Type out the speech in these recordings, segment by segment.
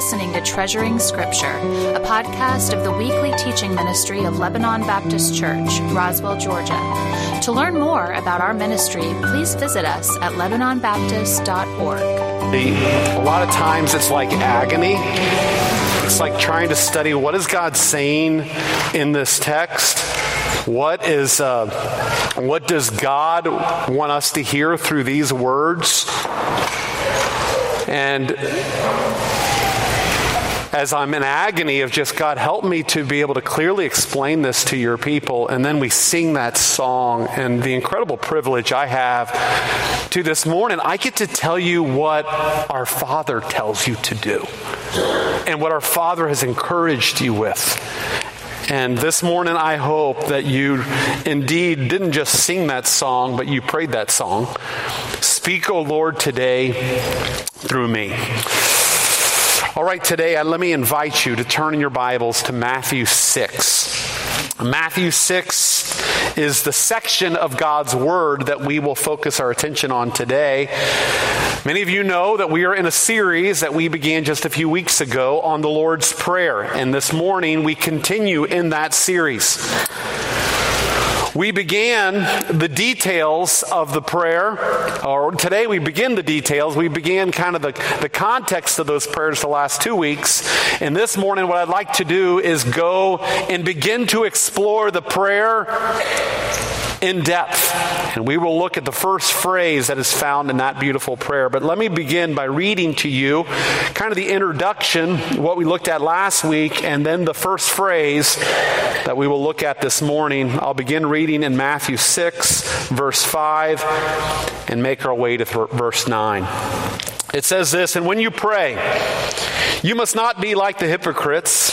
listening to Treasuring Scripture, a podcast of the weekly teaching ministry of Lebanon Baptist Church, Roswell, Georgia. To learn more about our ministry, please visit us at LebanonBaptist.org. A lot of times it's like agony. It's like trying to study what is God saying in this text. What is uh, what does God want us to hear through these words? And as I'm in agony of just, God, help me to be able to clearly explain this to your people. And then we sing that song, and the incredible privilege I have to this morning, I get to tell you what our Father tells you to do and what our Father has encouraged you with. And this morning, I hope that you indeed didn't just sing that song, but you prayed that song. Speak, O Lord, today through me. All right, today, uh, let me invite you to turn in your Bibles to Matthew 6. Matthew 6 is the section of God's Word that we will focus our attention on today. Many of you know that we are in a series that we began just a few weeks ago on the Lord's Prayer, and this morning we continue in that series. We began the details of the prayer, or today we begin the details. We began kind of the, the context of those prayers the last two weeks. And this morning, what I'd like to do is go and begin to explore the prayer in depth. And we will look at the first phrase that is found in that beautiful prayer. But let me begin by reading to you kind of the introduction, what we looked at last week, and then the first phrase that we will look at this morning. I'll begin reading in Matthew 6, verse 5, and make our way to th- verse 9. It says this, and when you pray, you must not be like the hypocrites,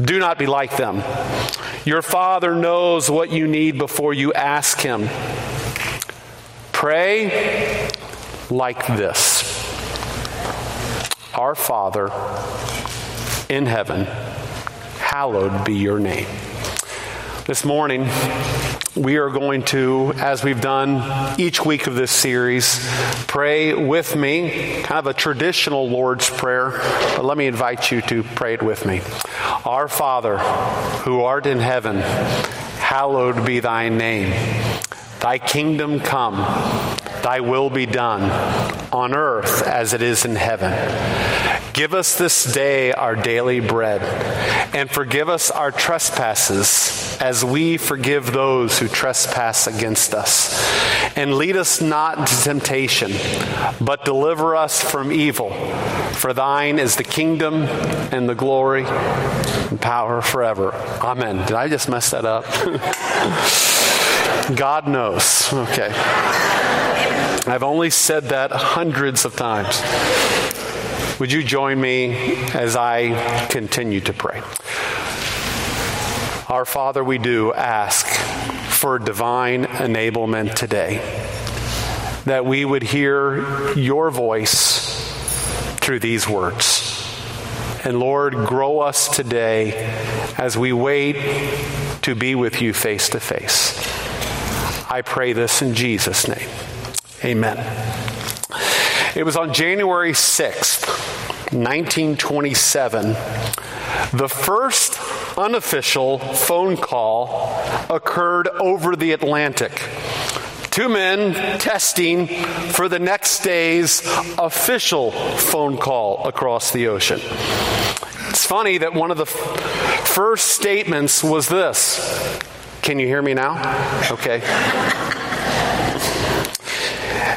Do not be like them. Your Father knows what you need before you ask Him. Pray like this Our Father in heaven, hallowed be your name. This morning, we are going to, as we've done each week of this series, pray with me, kind of a traditional Lord's Prayer, but let me invite you to pray it with me. Our Father, who art in heaven, hallowed be thy name. Thy kingdom come, thy will be done, on earth as it is in heaven. Give us this day our daily bread, and forgive us our trespasses as we forgive those who trespass against us. And lead us not into temptation, but deliver us from evil. For thine is the kingdom and the glory and power forever. Amen. Did I just mess that up? God knows. Okay. I've only said that hundreds of times. Would you join me as I continue to pray? Our Father, we do ask for divine enablement today, that we would hear your voice through these words. And Lord, grow us today as we wait to be with you face to face. I pray this in Jesus' name. Amen. It was on January 6th, 1927, the first unofficial phone call occurred over the Atlantic. Two men testing for the next day's official phone call across the ocean. It's funny that one of the f- first statements was this. Can you hear me now? Okay.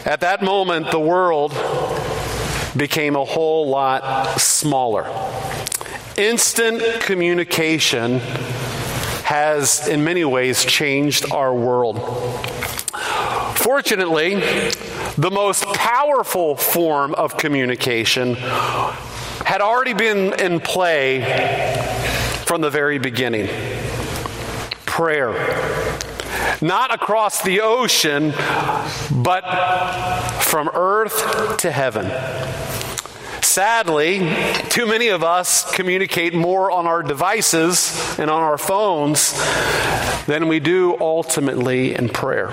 At that moment, the world became a whole lot smaller. Instant communication has, in many ways, changed our world. Fortunately, the most powerful form of communication had already been in play from the very beginning prayer. Not across the ocean, but from earth to heaven. Sadly, too many of us communicate more on our devices and on our phones than we do ultimately in prayer.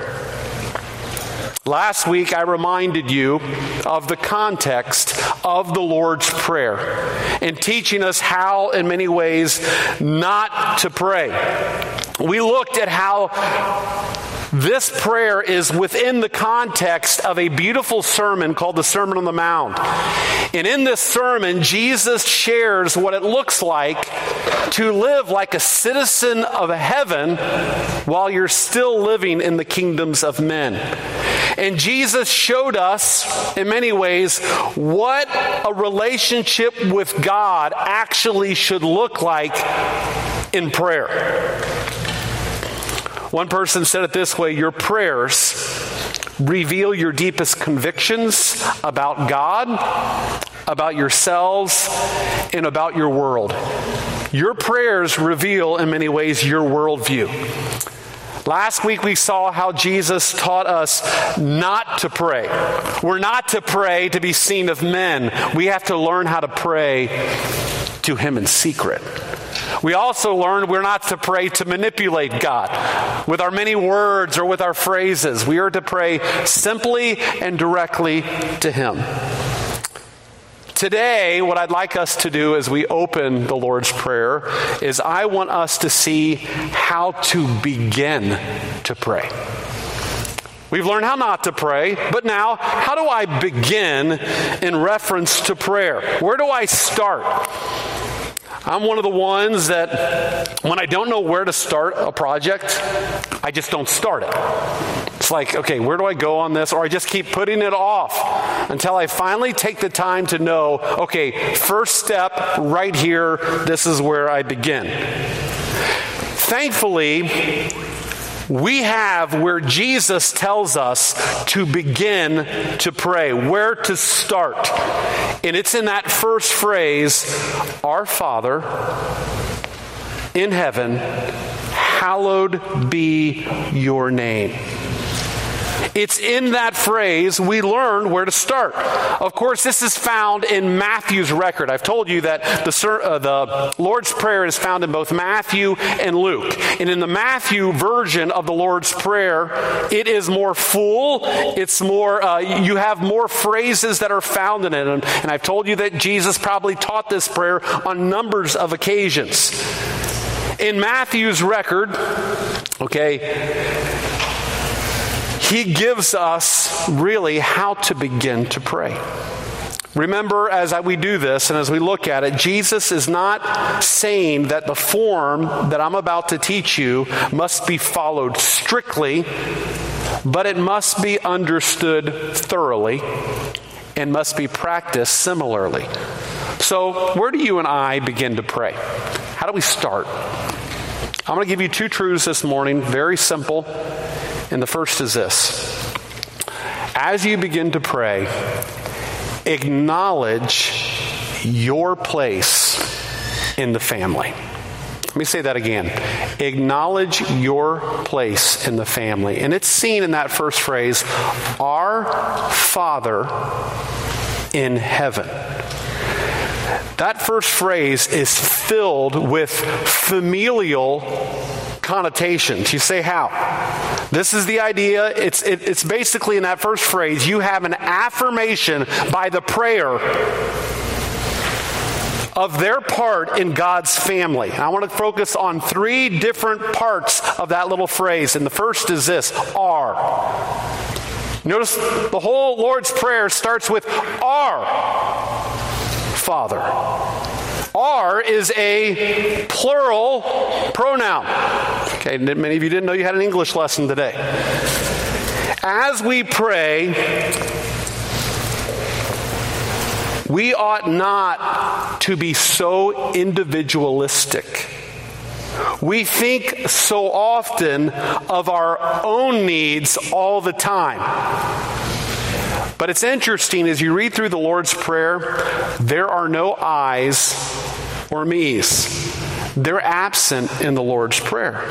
Last week, I reminded you of the context of the Lord's Prayer in teaching us how, in many ways, not to pray. We looked at how this prayer is within the context of a beautiful sermon called the Sermon on the Mount. And in this sermon, Jesus shares what it looks like to live like a citizen of heaven while you're still living in the kingdoms of men. And Jesus showed us, in many ways, what a relationship with God actually should look like in prayer. One person said it this way Your prayers reveal your deepest convictions about God, about yourselves, and about your world. Your prayers reveal, in many ways, your worldview. Last week we saw how Jesus taught us not to pray. We're not to pray to be seen of men. We have to learn how to pray to Him in secret. We also learned we're not to pray to manipulate God with our many words or with our phrases. We are to pray simply and directly to Him. Today, what I'd like us to do as we open the Lord's Prayer is I want us to see how to begin to pray. We've learned how not to pray, but now, how do I begin in reference to prayer? Where do I start? I'm one of the ones that when I don't know where to start a project, I just don't start it. It's like, okay, where do I go on this? Or I just keep putting it off until I finally take the time to know, okay, first step right here, this is where I begin. Thankfully, we have where Jesus tells us to begin to pray, where to start. And it's in that first phrase Our Father in heaven, hallowed be your name. It's in that phrase we learn where to start. Of course, this is found in Matthew's record. I've told you that the, uh, the Lord's Prayer is found in both Matthew and Luke. And in the Matthew version of the Lord's Prayer, it is more full. It's more, uh, you have more phrases that are found in it. And, and I've told you that Jesus probably taught this prayer on numbers of occasions. In Matthew's record, okay, he gives us really how to begin to pray. Remember, as we do this and as we look at it, Jesus is not saying that the form that I'm about to teach you must be followed strictly, but it must be understood thoroughly and must be practiced similarly. So, where do you and I begin to pray? How do we start? I'm going to give you two truths this morning, very simple and the first is this as you begin to pray, acknowledge your place in the family. Let me say that again. Acknowledge your place in the family. And it's seen in that first phrase, our Father in heaven. That first phrase is filled with familial connotations. You say, how? This is the idea. It's, it, it's basically in that first phrase, you have an affirmation by the prayer of their part in God's family. I want to focus on three different parts of that little phrase. And the first is this are. Notice the whole Lord's Prayer starts with our Father. Our is a plural pronoun. Okay, many of you didn't know you had an English lesson today. As we pray, we ought not to be so individualistic. We think so often of our own needs all the time. But it's interesting as you read through the Lord's Prayer, there are no I's or me's. They're absent in the Lord's Prayer.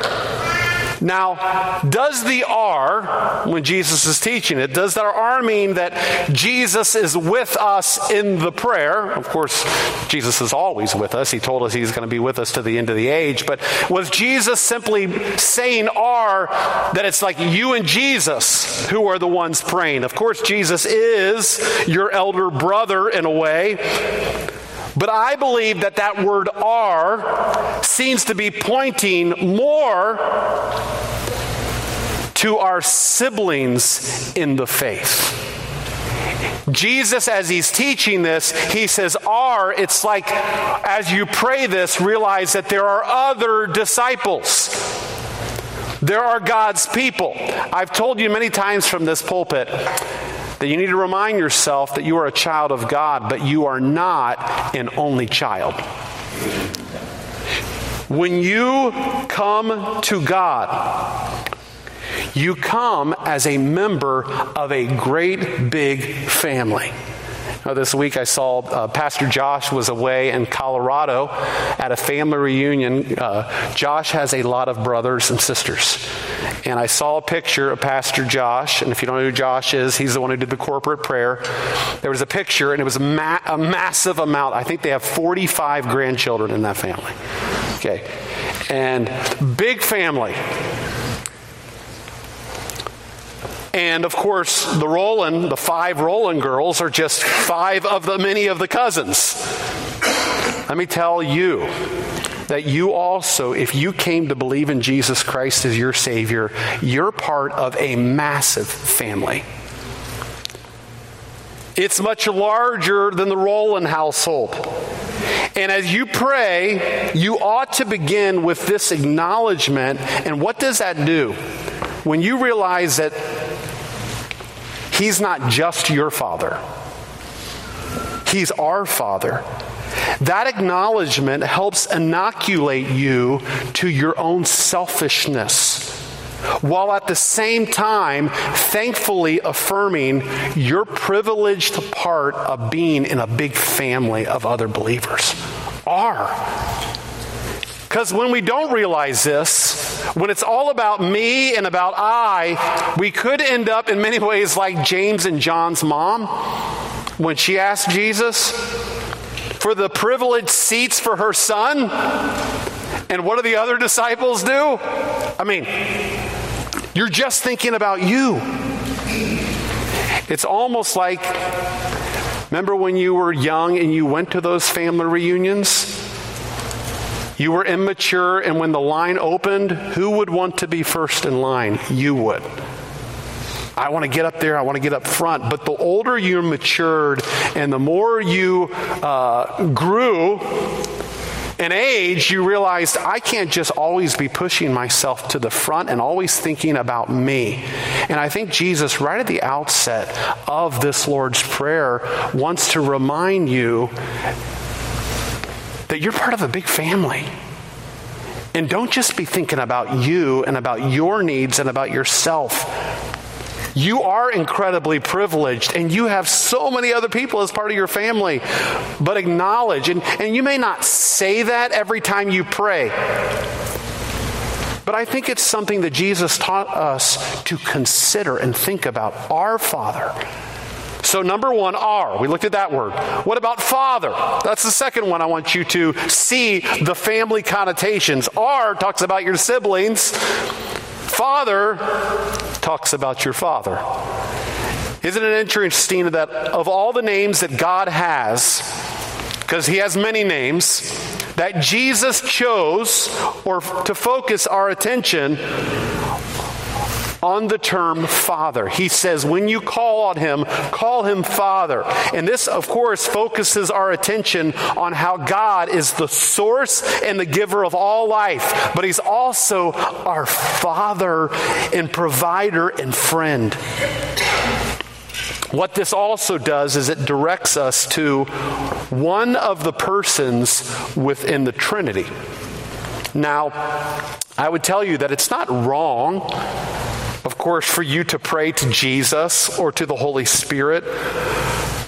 Now, does the R, when Jesus is teaching it, does that R mean that Jesus is with us in the prayer? Of course, Jesus is always with us. He told us he's going to be with us to the end of the age. But was Jesus simply saying R that it's like you and Jesus who are the ones praying? Of course, Jesus is your elder brother in a way. But I believe that that word are seems to be pointing more to our siblings in the faith. Jesus, as he's teaching this, he says, Are, it's like as you pray this, realize that there are other disciples. There are God's people. I've told you many times from this pulpit that you need to remind yourself that you are a child of God, but you are not an only child. When you come to God, you come as a member of a great big family. Now, this week I saw uh, Pastor Josh was away in Colorado at a family reunion. Uh, Josh has a lot of brothers and sisters. And I saw a picture of Pastor Josh. And if you don't know who Josh is, he's the one who did the corporate prayer. There was a picture, and it was a, ma- a massive amount. I think they have 45 grandchildren in that family. Okay. And big family. And of course, the Rowland, the five Rowland girls, are just five of the many of the cousins. Let me tell you that you also, if you came to believe in Jesus Christ as your Savior, you're part of a massive family. It's much larger than the Roland household. And as you pray, you ought to begin with this acknowledgement. And what does that do? When you realize that He's not just your father, He's our father. That acknowledgement helps inoculate you to your own selfishness, while at the same time thankfully affirming your privileged part of being in a big family of other believers. Are. Because when we don't realize this, when it's all about me and about I, we could end up in many ways like James and John's mom when she asked Jesus for the privileged seats for her son. And what do the other disciples do? I mean, you're just thinking about you. It's almost like remember when you were young and you went to those family reunions? You were immature, and when the line opened, who would want to be first in line? You would. I want to get up there, I want to get up front. But the older you matured and the more you uh, grew in age, you realized I can't just always be pushing myself to the front and always thinking about me. And I think Jesus, right at the outset of this Lord's Prayer, wants to remind you that you're part of a big family. And don't just be thinking about you and about your needs and about yourself. You are incredibly privileged and you have so many other people as part of your family. But acknowledge, and, and you may not say that every time you pray, but I think it's something that Jesus taught us to consider and think about. Our Father so, number one, R, We looked at that word. What about father? That's the second one I want you to see the family connotations. R talks about your siblings, father talks about your father. Isn't it interesting that of all the names that God has, because he has many names, that Jesus chose or to focus our attention on the term Father. He says, when you call on Him, call Him Father. And this, of course, focuses our attention on how God is the source and the giver of all life, but He's also our Father and provider and friend. What this also does is it directs us to one of the persons within the Trinity. Now, I would tell you that it's not wrong of course, for you to pray to Jesus or to the Holy Spirit.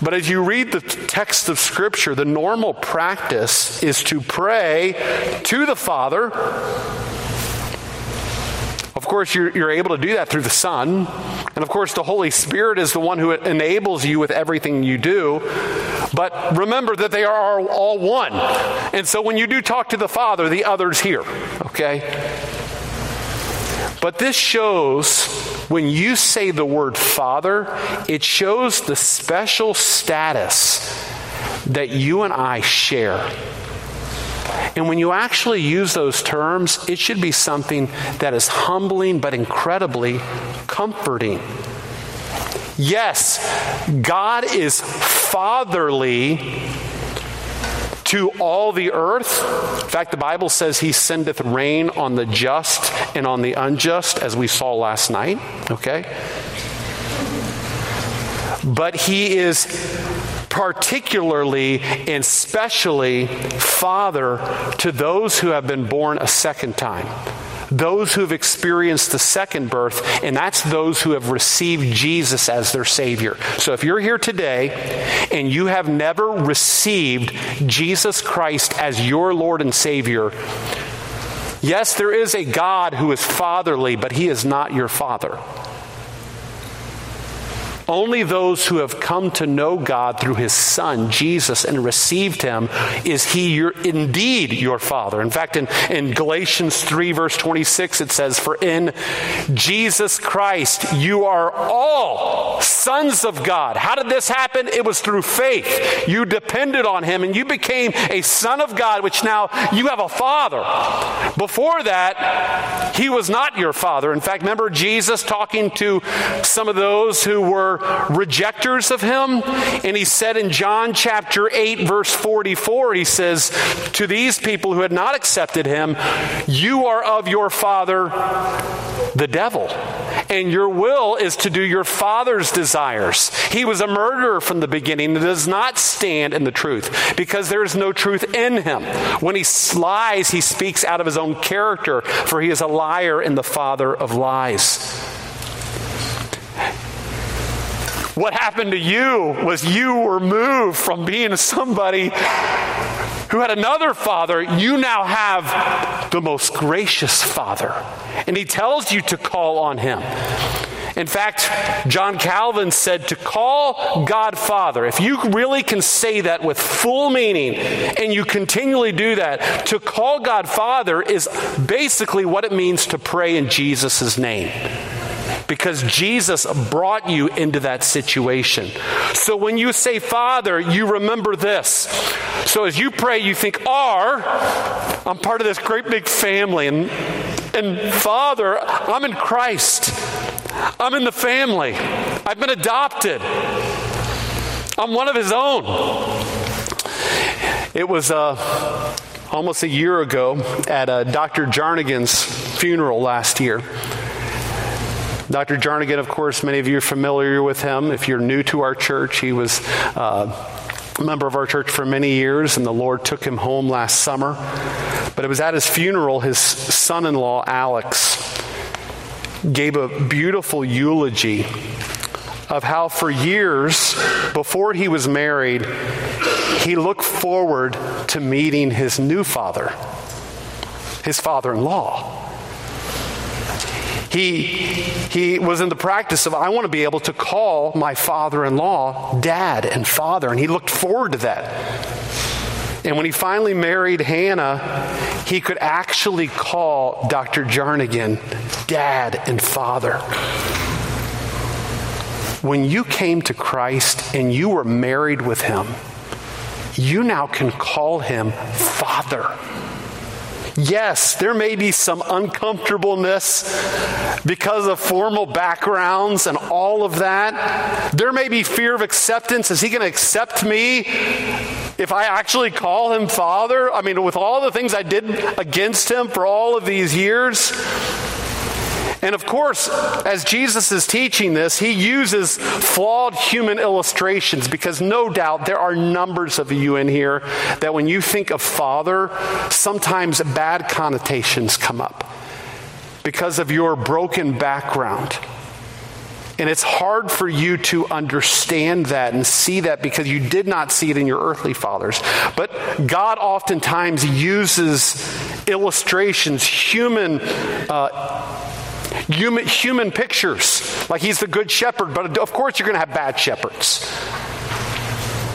But as you read the text of Scripture, the normal practice is to pray to the Father. Of course, you're, you're, able to do that through the Son. And of course, the Holy Spirit is the one who enables you with everything you do. But remember that they are all one. And so when you do talk to the Father, the other's here. Okay? But this shows when you say the word Father, it shows the special status that you and I share. And when you actually use those terms, it should be something that is humbling but incredibly comforting. Yes, God is fatherly to all the earth. In fact, the Bible says he sendeth rain on the just and on the unjust, as we saw last night. Okay? But he is particularly and specially father to those who have been born a second time those who have experienced the second birth, and that's those who have received Jesus as their Savior. So if you're here today and you have never received Jesus Christ as your Lord and Savior, yes, there is a God who is fatherly, but He is not your Father. Only those who have come to know God through his son, Jesus, and received him, is he your, indeed your father. In fact, in, in Galatians 3, verse 26, it says, For in Jesus Christ you are all sons of God. How did this happen? It was through faith. You depended on him and you became a son of God, which now you have a father. Before that, he was not your father. In fact, remember Jesus talking to some of those who were rejectors of him. And he said in John chapter 8, verse 44, he says, To these people who had not accepted him, you are of your father, the devil. And your will is to do your father's desires. He was a murderer from the beginning and does not stand in the truth because there is no truth in him. When he lies, he speaks out of his own character, for he is a liar and the father of lies. What happened to you was you were moved from being somebody who had another father, you now have the most gracious father. And he tells you to call on him. In fact, John Calvin said to call God Father, if you really can say that with full meaning and you continually do that, to call God Father is basically what it means to pray in Jesus' name because Jesus brought you into that situation. So when you say Father, you remember this. So as you pray, you think, R, I'm part of this great big family. And, and Father, I'm in Christ. I'm in the family. I've been adopted. I'm one of His own. It was uh, almost a year ago at uh, Dr. Jarnigan's funeral last year. Dr. Jarnigan, of course, many of you are familiar with him. If you're new to our church, he was uh, a member of our church for many years, and the Lord took him home last summer. But it was at his funeral, his son in law, Alex, gave a beautiful eulogy of how for years before he was married, he looked forward to meeting his new father, his father in law. He, he was in the practice of, I want to be able to call my father in law dad and father, and he looked forward to that. And when he finally married Hannah, he could actually call Dr. Jarnigan dad and father. When you came to Christ and you were married with him, you now can call him father. Yes, there may be some uncomfortableness because of formal backgrounds and all of that. There may be fear of acceptance. Is he going to accept me if I actually call him father? I mean, with all the things I did against him for all of these years. And of course, as Jesus is teaching this, he uses flawed human illustrations because no doubt there are numbers of you in here that when you think of father, sometimes bad connotations come up because of your broken background. And it's hard for you to understand that and see that because you did not see it in your earthly fathers. But God oftentimes uses illustrations, human. Uh, human, human pictures, like he's the good shepherd, but of course you're going to have bad shepherds.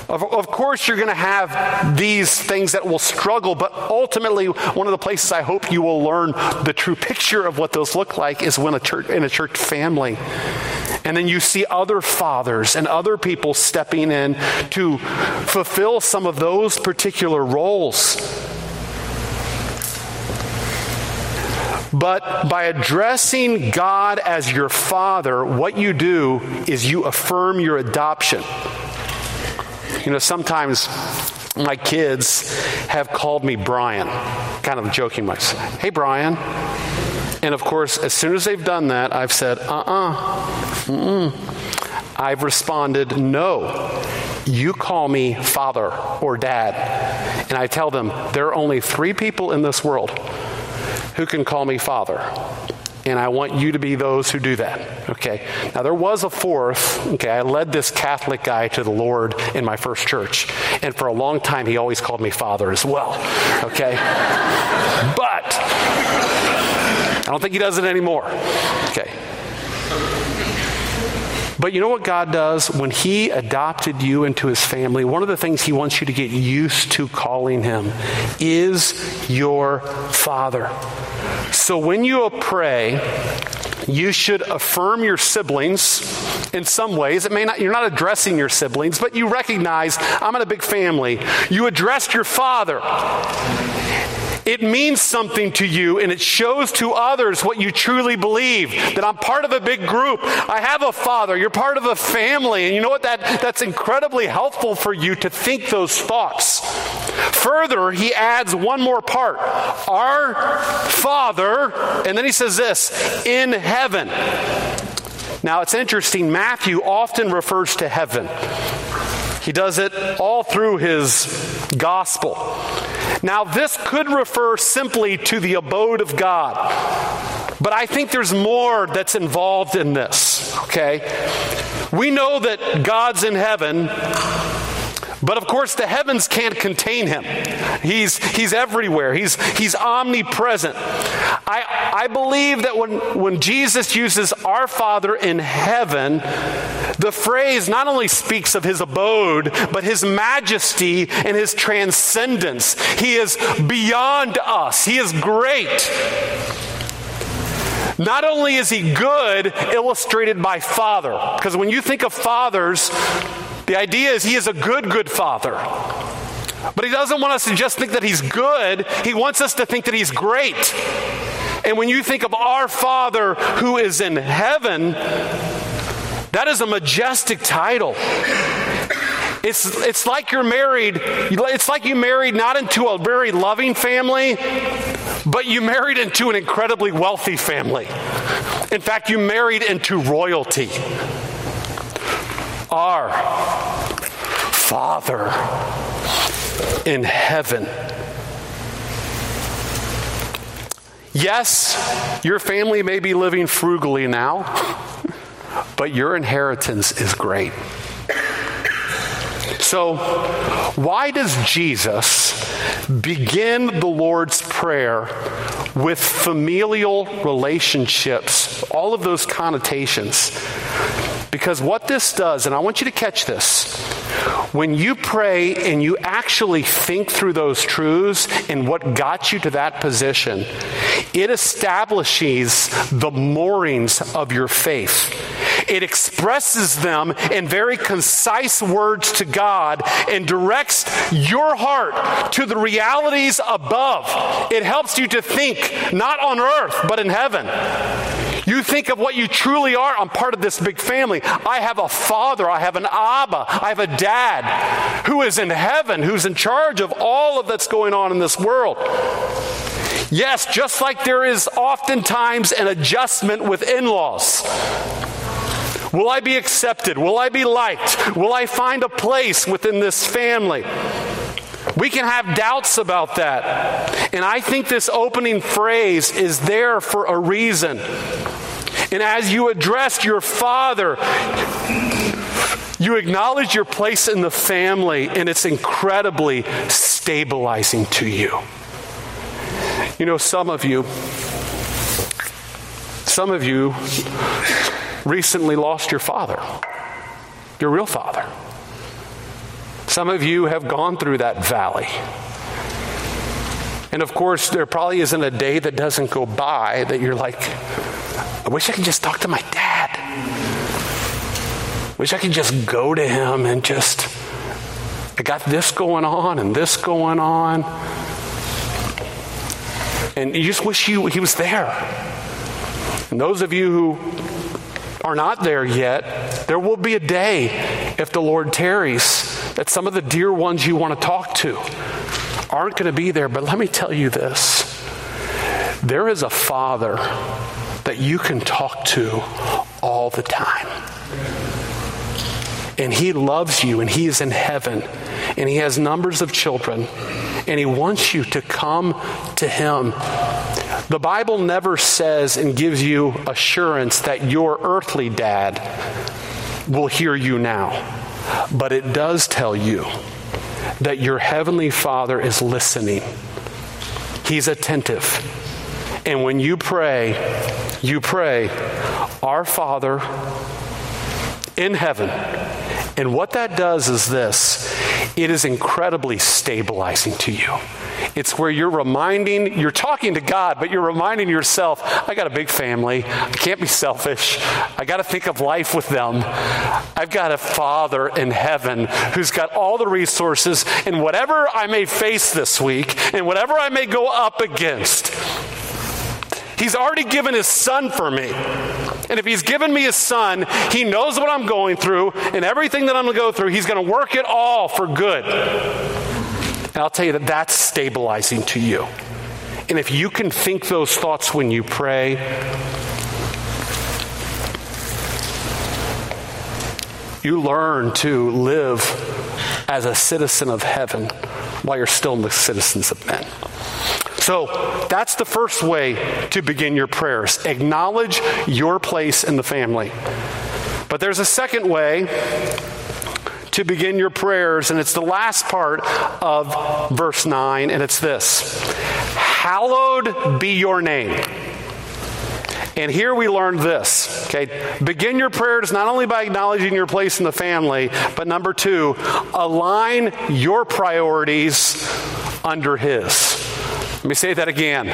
Of, of course, you're going to have these things that will struggle, but ultimately, one of the places I hope you will learn the true picture of what those look like is when a church in a church family. And then you see other fathers and other people stepping in to fulfill some of those particular roles. But by addressing God as your father, what you do is you affirm your adoption. You know, sometimes my kids have called me Brian, kind of joking myself. Hey, Brian. And of course, as soon as they've done that, I've said, uh uh-uh, uh, I've responded, no. You call me father or dad. And I tell them, there are only three people in this world who can call me father and I want you to be those who do that. Okay. Now, there was a fourth. Okay. I led this Catholic guy to the Lord in my first church. And for a long time, he always called me father as well. Okay. but I don't think he does it anymore. Okay. But you know what God does? When He adopted you into His family, one of the things He wants you to get used to calling Him is your Father. So when you pray, you should affirm your siblings in some ways. It may not, you're not addressing your siblings, but you recognize I'm in a big family. You addressed your father. It means something to you and it shows to others what you truly believe that I'm part of a big group. I have a father. You're part of a family. And you know what? That, that's incredibly helpful for you to think those thoughts. Further, he adds one more part Our Father, and then he says this in heaven. Now it's interesting, Matthew often refers to heaven. He does it all through his gospel. Now, this could refer simply to the abode of God, but I think there's more that's involved in this, okay? We know that God's in heaven but of course, the heavens can't contain him. He's, he's everywhere, he's, he's omnipresent. I, I believe that when, when Jesus uses our Father in heaven, the phrase not only speaks of his abode, but his majesty and his transcendence. He is beyond us, he is great. Not only is he good, illustrated by father, because when you think of fathers, the idea is he is a good, good father. But he doesn't want us to just think that he's good, he wants us to think that he's great. And when you think of our Father who is in heaven, that is a majestic title. It's, it's like you're married, it's like you married not into a very loving family, but you married into an incredibly wealthy family. In fact, you married into royalty our Father in heaven. Yes, your family may be living frugally now, but your inheritance is great. So, why does Jesus begin the Lord's Prayer with familial relationships? All of those connotations. Because what this does, and I want you to catch this, when you pray and you actually think through those truths and what got you to that position, it establishes the moorings of your faith. It expresses them in very concise words to God and directs your heart to the realities above. It helps you to think not on earth, but in heaven. You think of what you truly are. I'm part of this big family. I have a father. I have an Abba. I have a dad who is in heaven, who's in charge of all of that's going on in this world. Yes, just like there is oftentimes an adjustment with in laws. Will I be accepted? Will I be liked? Will I find a place within this family? We can have doubts about that. And I think this opening phrase is there for a reason. And as you addressed your father, you acknowledge your place in the family, and it's incredibly stabilizing to you. You know, some of you, some of you recently lost your father, your real father. Some of you have gone through that valley. And of course, there probably isn't a day that doesn't go by that you're like, I wish I could just talk to my dad. Wish I could just go to him and just, I got this going on and this going on. And you just wish you, he was there. And those of you who are not there yet, there will be a day, if the Lord tarries, that some of the dear ones you want to talk to aren't going to be there. But let me tell you this there is a Father that you can talk to all the time. And He loves you, and He is in heaven, and He has numbers of children, and He wants you to come to Him. The Bible never says and gives you assurance that your earthly dad will hear you now. But it does tell you that your heavenly Father is listening, He's attentive. And when you pray, you pray, Our Father in heaven. And what that does is this it is incredibly stabilizing to you. It's where you're reminding, you're talking to God, but you're reminding yourself, I got a big family. I can't be selfish. I got to think of life with them. I've got a Father in heaven who's got all the resources, and whatever I may face this week, and whatever I may go up against, He's already given His Son for me. And if He's given me His Son, He knows what I'm going through, and everything that I'm going to go through, He's going to work it all for good. And I'll tell you that that's stabilizing to you. And if you can think those thoughts when you pray, you learn to live as a citizen of heaven while you're still the citizens of men. So that's the first way to begin your prayers. Acknowledge your place in the family. But there's a second way to begin your prayers, and it's the last part of verse 9, and it's this Hallowed be your name. And here we learned this. Okay, begin your prayers not only by acknowledging your place in the family, but number two, align your priorities under His. Let me say that again.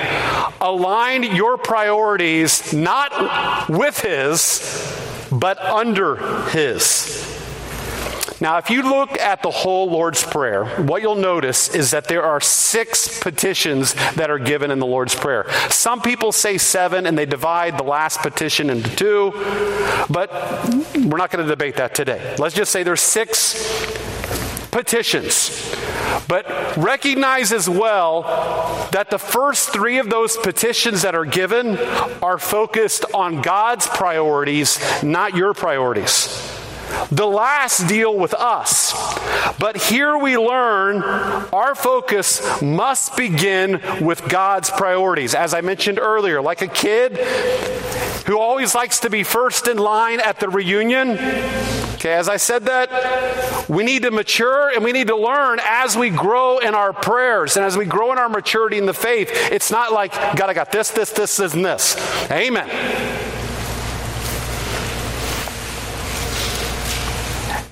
Align your priorities not with His, but under His. Now, if you look at the whole Lord's Prayer, what you'll notice is that there are six petitions that are given in the Lord's Prayer. Some people say seven and they divide the last petition into two, but we're not going to debate that today. Let's just say there's six petitions. But recognize as well that the first three of those petitions that are given are focused on God's priorities, not your priorities. The last deal with us. But here we learn our focus must begin with God's priorities. As I mentioned earlier, like a kid who always likes to be first in line at the reunion. Okay, as I said that, we need to mature and we need to learn as we grow in our prayers and as we grow in our maturity in the faith. It's not like, God, I got this, this, this, and this. Amen.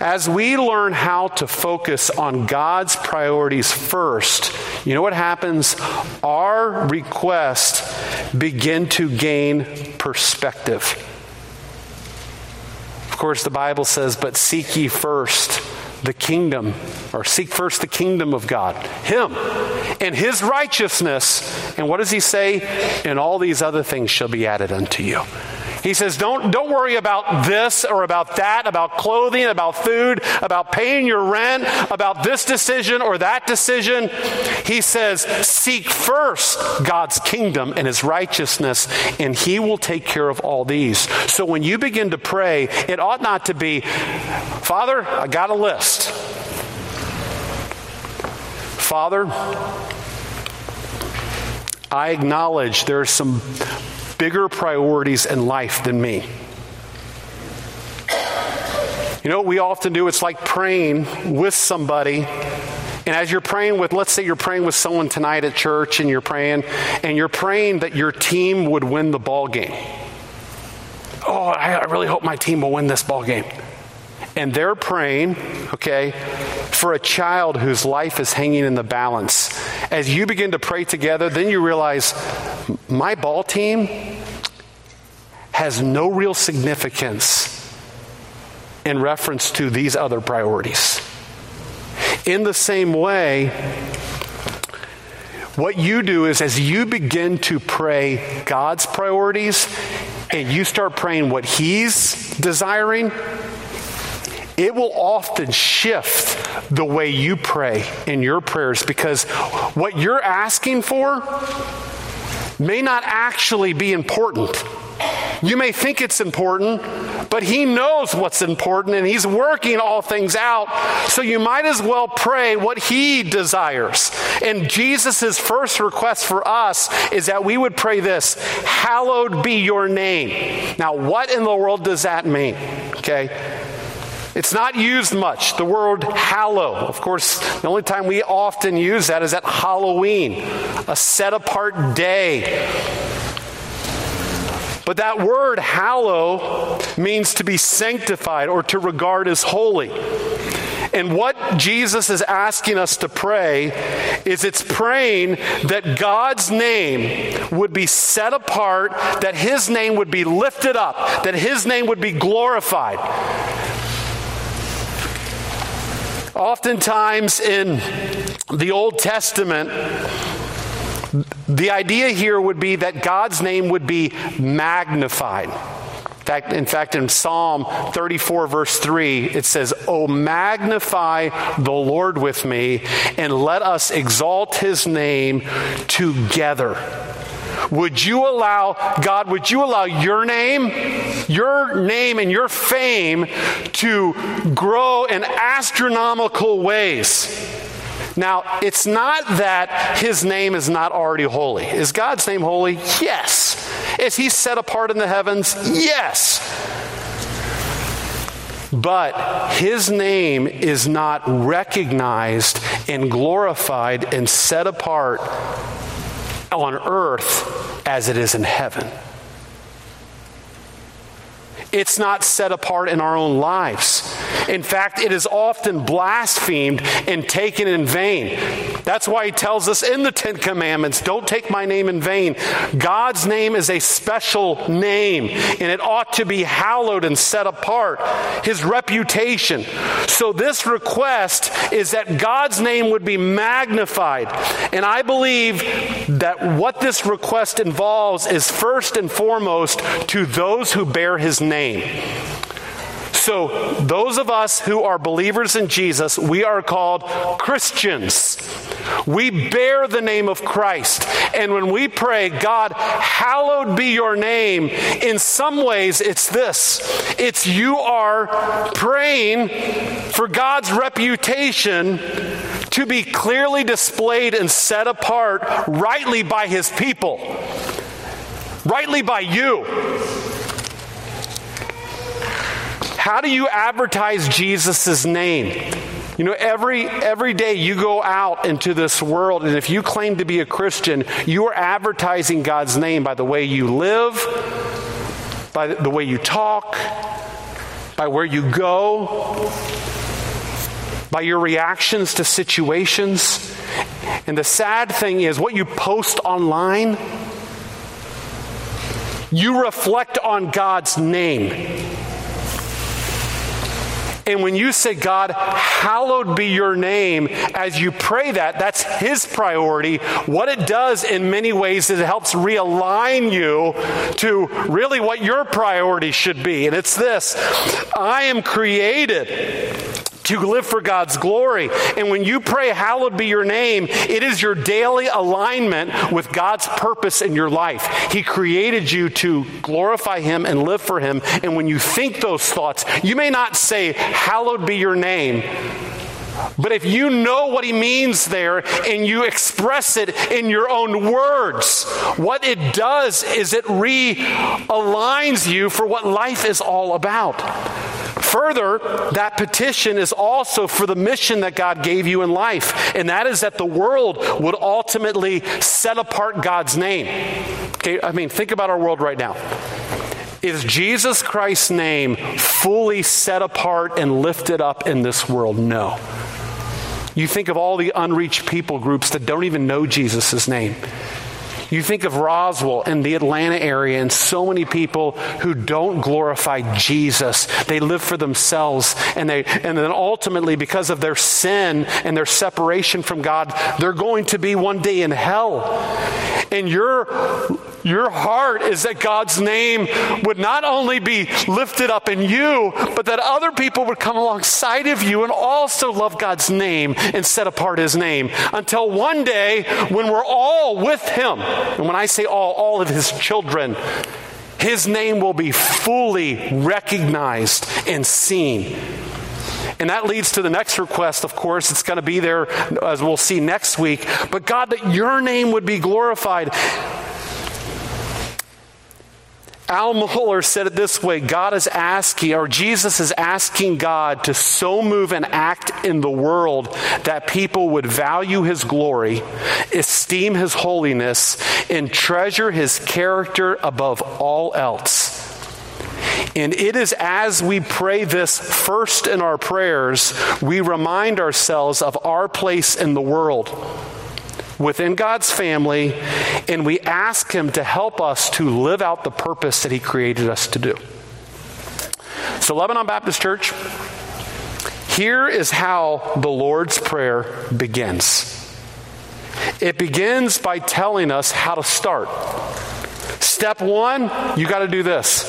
As we learn how to focus on God's priorities first, you know what happens? Our requests begin to gain perspective. Of course, the Bible says, But seek ye first the kingdom, or seek first the kingdom of God, Him, and His righteousness. And what does He say? And all these other things shall be added unto you. He says, don't, don't worry about this or about that, about clothing, about food, about paying your rent, about this decision or that decision. He says, seek first God's kingdom and his righteousness, and he will take care of all these. So when you begin to pray, it ought not to be, Father, I got a list. Father, I acknowledge there are some bigger priorities in life than me. You know what we often do? It's like praying with somebody. And as you're praying with, let's say you're praying with someone tonight at church and you're praying, and you're praying that your team would win the ball game. Oh, I, really hope my team will win this ball game. And they're praying, okay, for a child whose life is hanging in the balance. As you begin to pray together, then you realize my ball team has no real significance in reference to these other priorities. In the same way, what you do is as you begin to pray God's priorities and you start praying what He's desiring, it will often shift the way you pray in your prayers because what you're asking for may not actually be important. You may think it's important, but He knows what's important and He's working all things out. So you might as well pray what He desires. And Jesus' first request for us is that we would pray this Hallowed be your name. Now, what in the world does that mean? Okay. It's not used much, the word hallow. Of course, the only time we often use that is at Halloween, a set apart day. But that word hallow means to be sanctified or to regard as holy. And what Jesus is asking us to pray is it's praying that God's name would be set apart, that His name would be lifted up, that His name would be glorified. Oftentimes in the Old Testament, the idea here would be that God's name would be magnified. In fact, in fact, in Psalm 34, verse 3, it says, Oh, magnify the Lord with me, and let us exalt his name together. Would you allow, God, would you allow your name, your name and your fame to grow in astronomical ways? Now, it's not that his name is not already holy. Is God's name holy? Yes. Is he set apart in the heavens? Yes. But his name is not recognized and glorified and set apart on earth as it is in heaven. It's not set apart in our own lives. In fact, it is often blasphemed and taken in vain. That's why he tells us in the Ten Commandments don't take my name in vain. God's name is a special name, and it ought to be hallowed and set apart. His reputation. So, this request is that God's name would be magnified. And I believe that what this request involves is first and foremost to those who bear his name. So, those of us who are believers in Jesus, we are called Christians. We bear the name of Christ. And when we pray, God, hallowed be your name, in some ways it's this it's you are praying for God's reputation to be clearly displayed and set apart rightly by his people, rightly by you. How do you advertise Jesus' name? You know, every every day you go out into this world, and if you claim to be a Christian, you are advertising God's name by the way you live, by the way you talk, by where you go, by your reactions to situations. And the sad thing is, what you post online, you reflect on God's name. And when you say, God, hallowed be your name, as you pray that, that's His priority. What it does in many ways is it helps realign you to really what your priority should be. And it's this I am created to live for God's glory. And when you pray, Hallowed be your name, it is your daily alignment with God's purpose in your life. He created you to glorify Him and live for Him. And when you think those thoughts, you may not say, Hallowed be your name. But if you know what he means there and you express it in your own words, what it does is it realigns you for what life is all about. Further, that petition is also for the mission that God gave you in life, and that is that the world would ultimately set apart God's name. Okay, I mean, think about our world right now. Is Jesus Christ's name fully set apart and lifted up in this world? No. You think of all the unreached people groups that don't even know Jesus' name. You think of Roswell and the Atlanta area and so many people who don't glorify Jesus. They live for themselves and they and then ultimately because of their sin and their separation from God, they're going to be one day in hell. And your your heart is that God's name would not only be lifted up in you, but that other people would come alongside of you and also love God's name and set apart his name until one day when we're all with him and when I say all, all of his children, his name will be fully recognized and seen. And that leads to the next request, of course. It's going to be there as we'll see next week. But God, that your name would be glorified. Al Mohler said it this way God is asking, or Jesus is asking God to so move and act in the world that people would value his glory, esteem his holiness, and treasure his character above all else. And it is as we pray this first in our prayers, we remind ourselves of our place in the world within God's family, and we ask Him to help us to live out the purpose that He created us to do. So, Lebanon Baptist Church, here is how the Lord's Prayer begins. It begins by telling us how to start. Step one, you got to do this.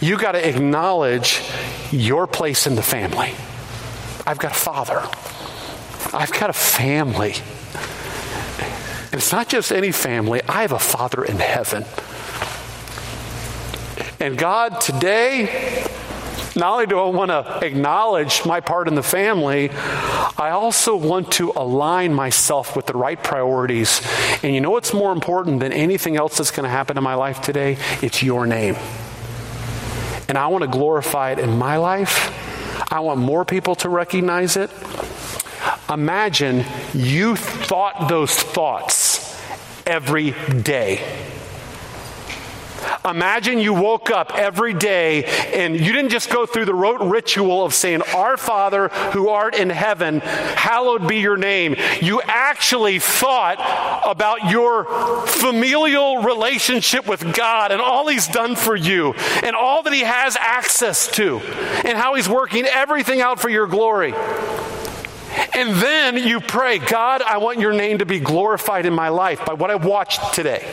You got to acknowledge your place in the family. I've got a father. I've got a family. And it's not just any family, I have a Father in heaven. And God, today, not only do I want to acknowledge my part in the family, I also want to align myself with the right priorities. And you know what's more important than anything else that's going to happen in my life today? It's your name. And I want to glorify it in my life. I want more people to recognize it. Imagine you thought those thoughts every day. Imagine you woke up every day and you didn't just go through the rote ritual of saying, Our Father who art in heaven, hallowed be your name. You actually thought about your familial relationship with God and all He's done for you and all that He has access to and how He's working everything out for your glory. And then you pray, God, I want your name to be glorified in my life by what I've watched today,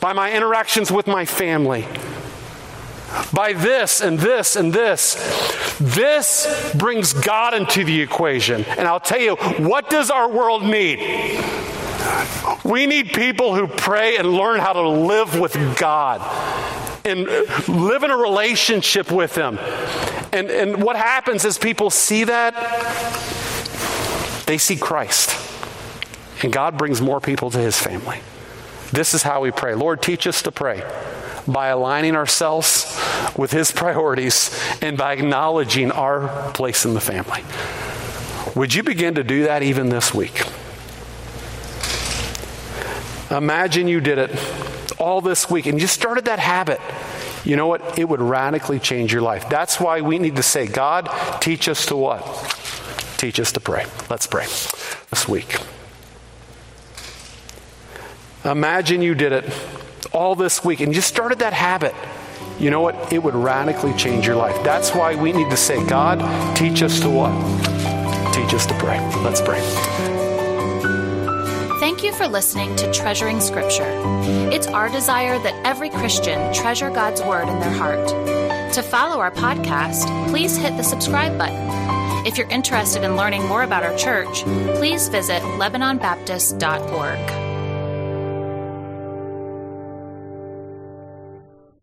by my interactions with my family, by this and this and this. This brings God into the equation. And I'll tell you, what does our world need? We need people who pray and learn how to live with God and live in a relationship with Him. And, and what happens is people see that they see Christ. And God brings more people to his family. This is how we pray. Lord, teach us to pray by aligning ourselves with his priorities and by acknowledging our place in the family. Would you begin to do that even this week? Imagine you did it all this week and you started that habit. You know what? It would radically change your life. That's why we need to say, God, teach us to what? Teach us to pray. Let's pray this week. Imagine you did it all this week and you started that habit. You know what? It would radically change your life. That's why we need to say, God, teach us to what? Teach us to pray. Let's pray. Thank you for listening to Treasuring Scripture. It's our desire that every Christian treasure God's Word in their heart. To follow our podcast, please hit the subscribe button if you're interested in learning more about our church, please visit LebanonBaptist.org.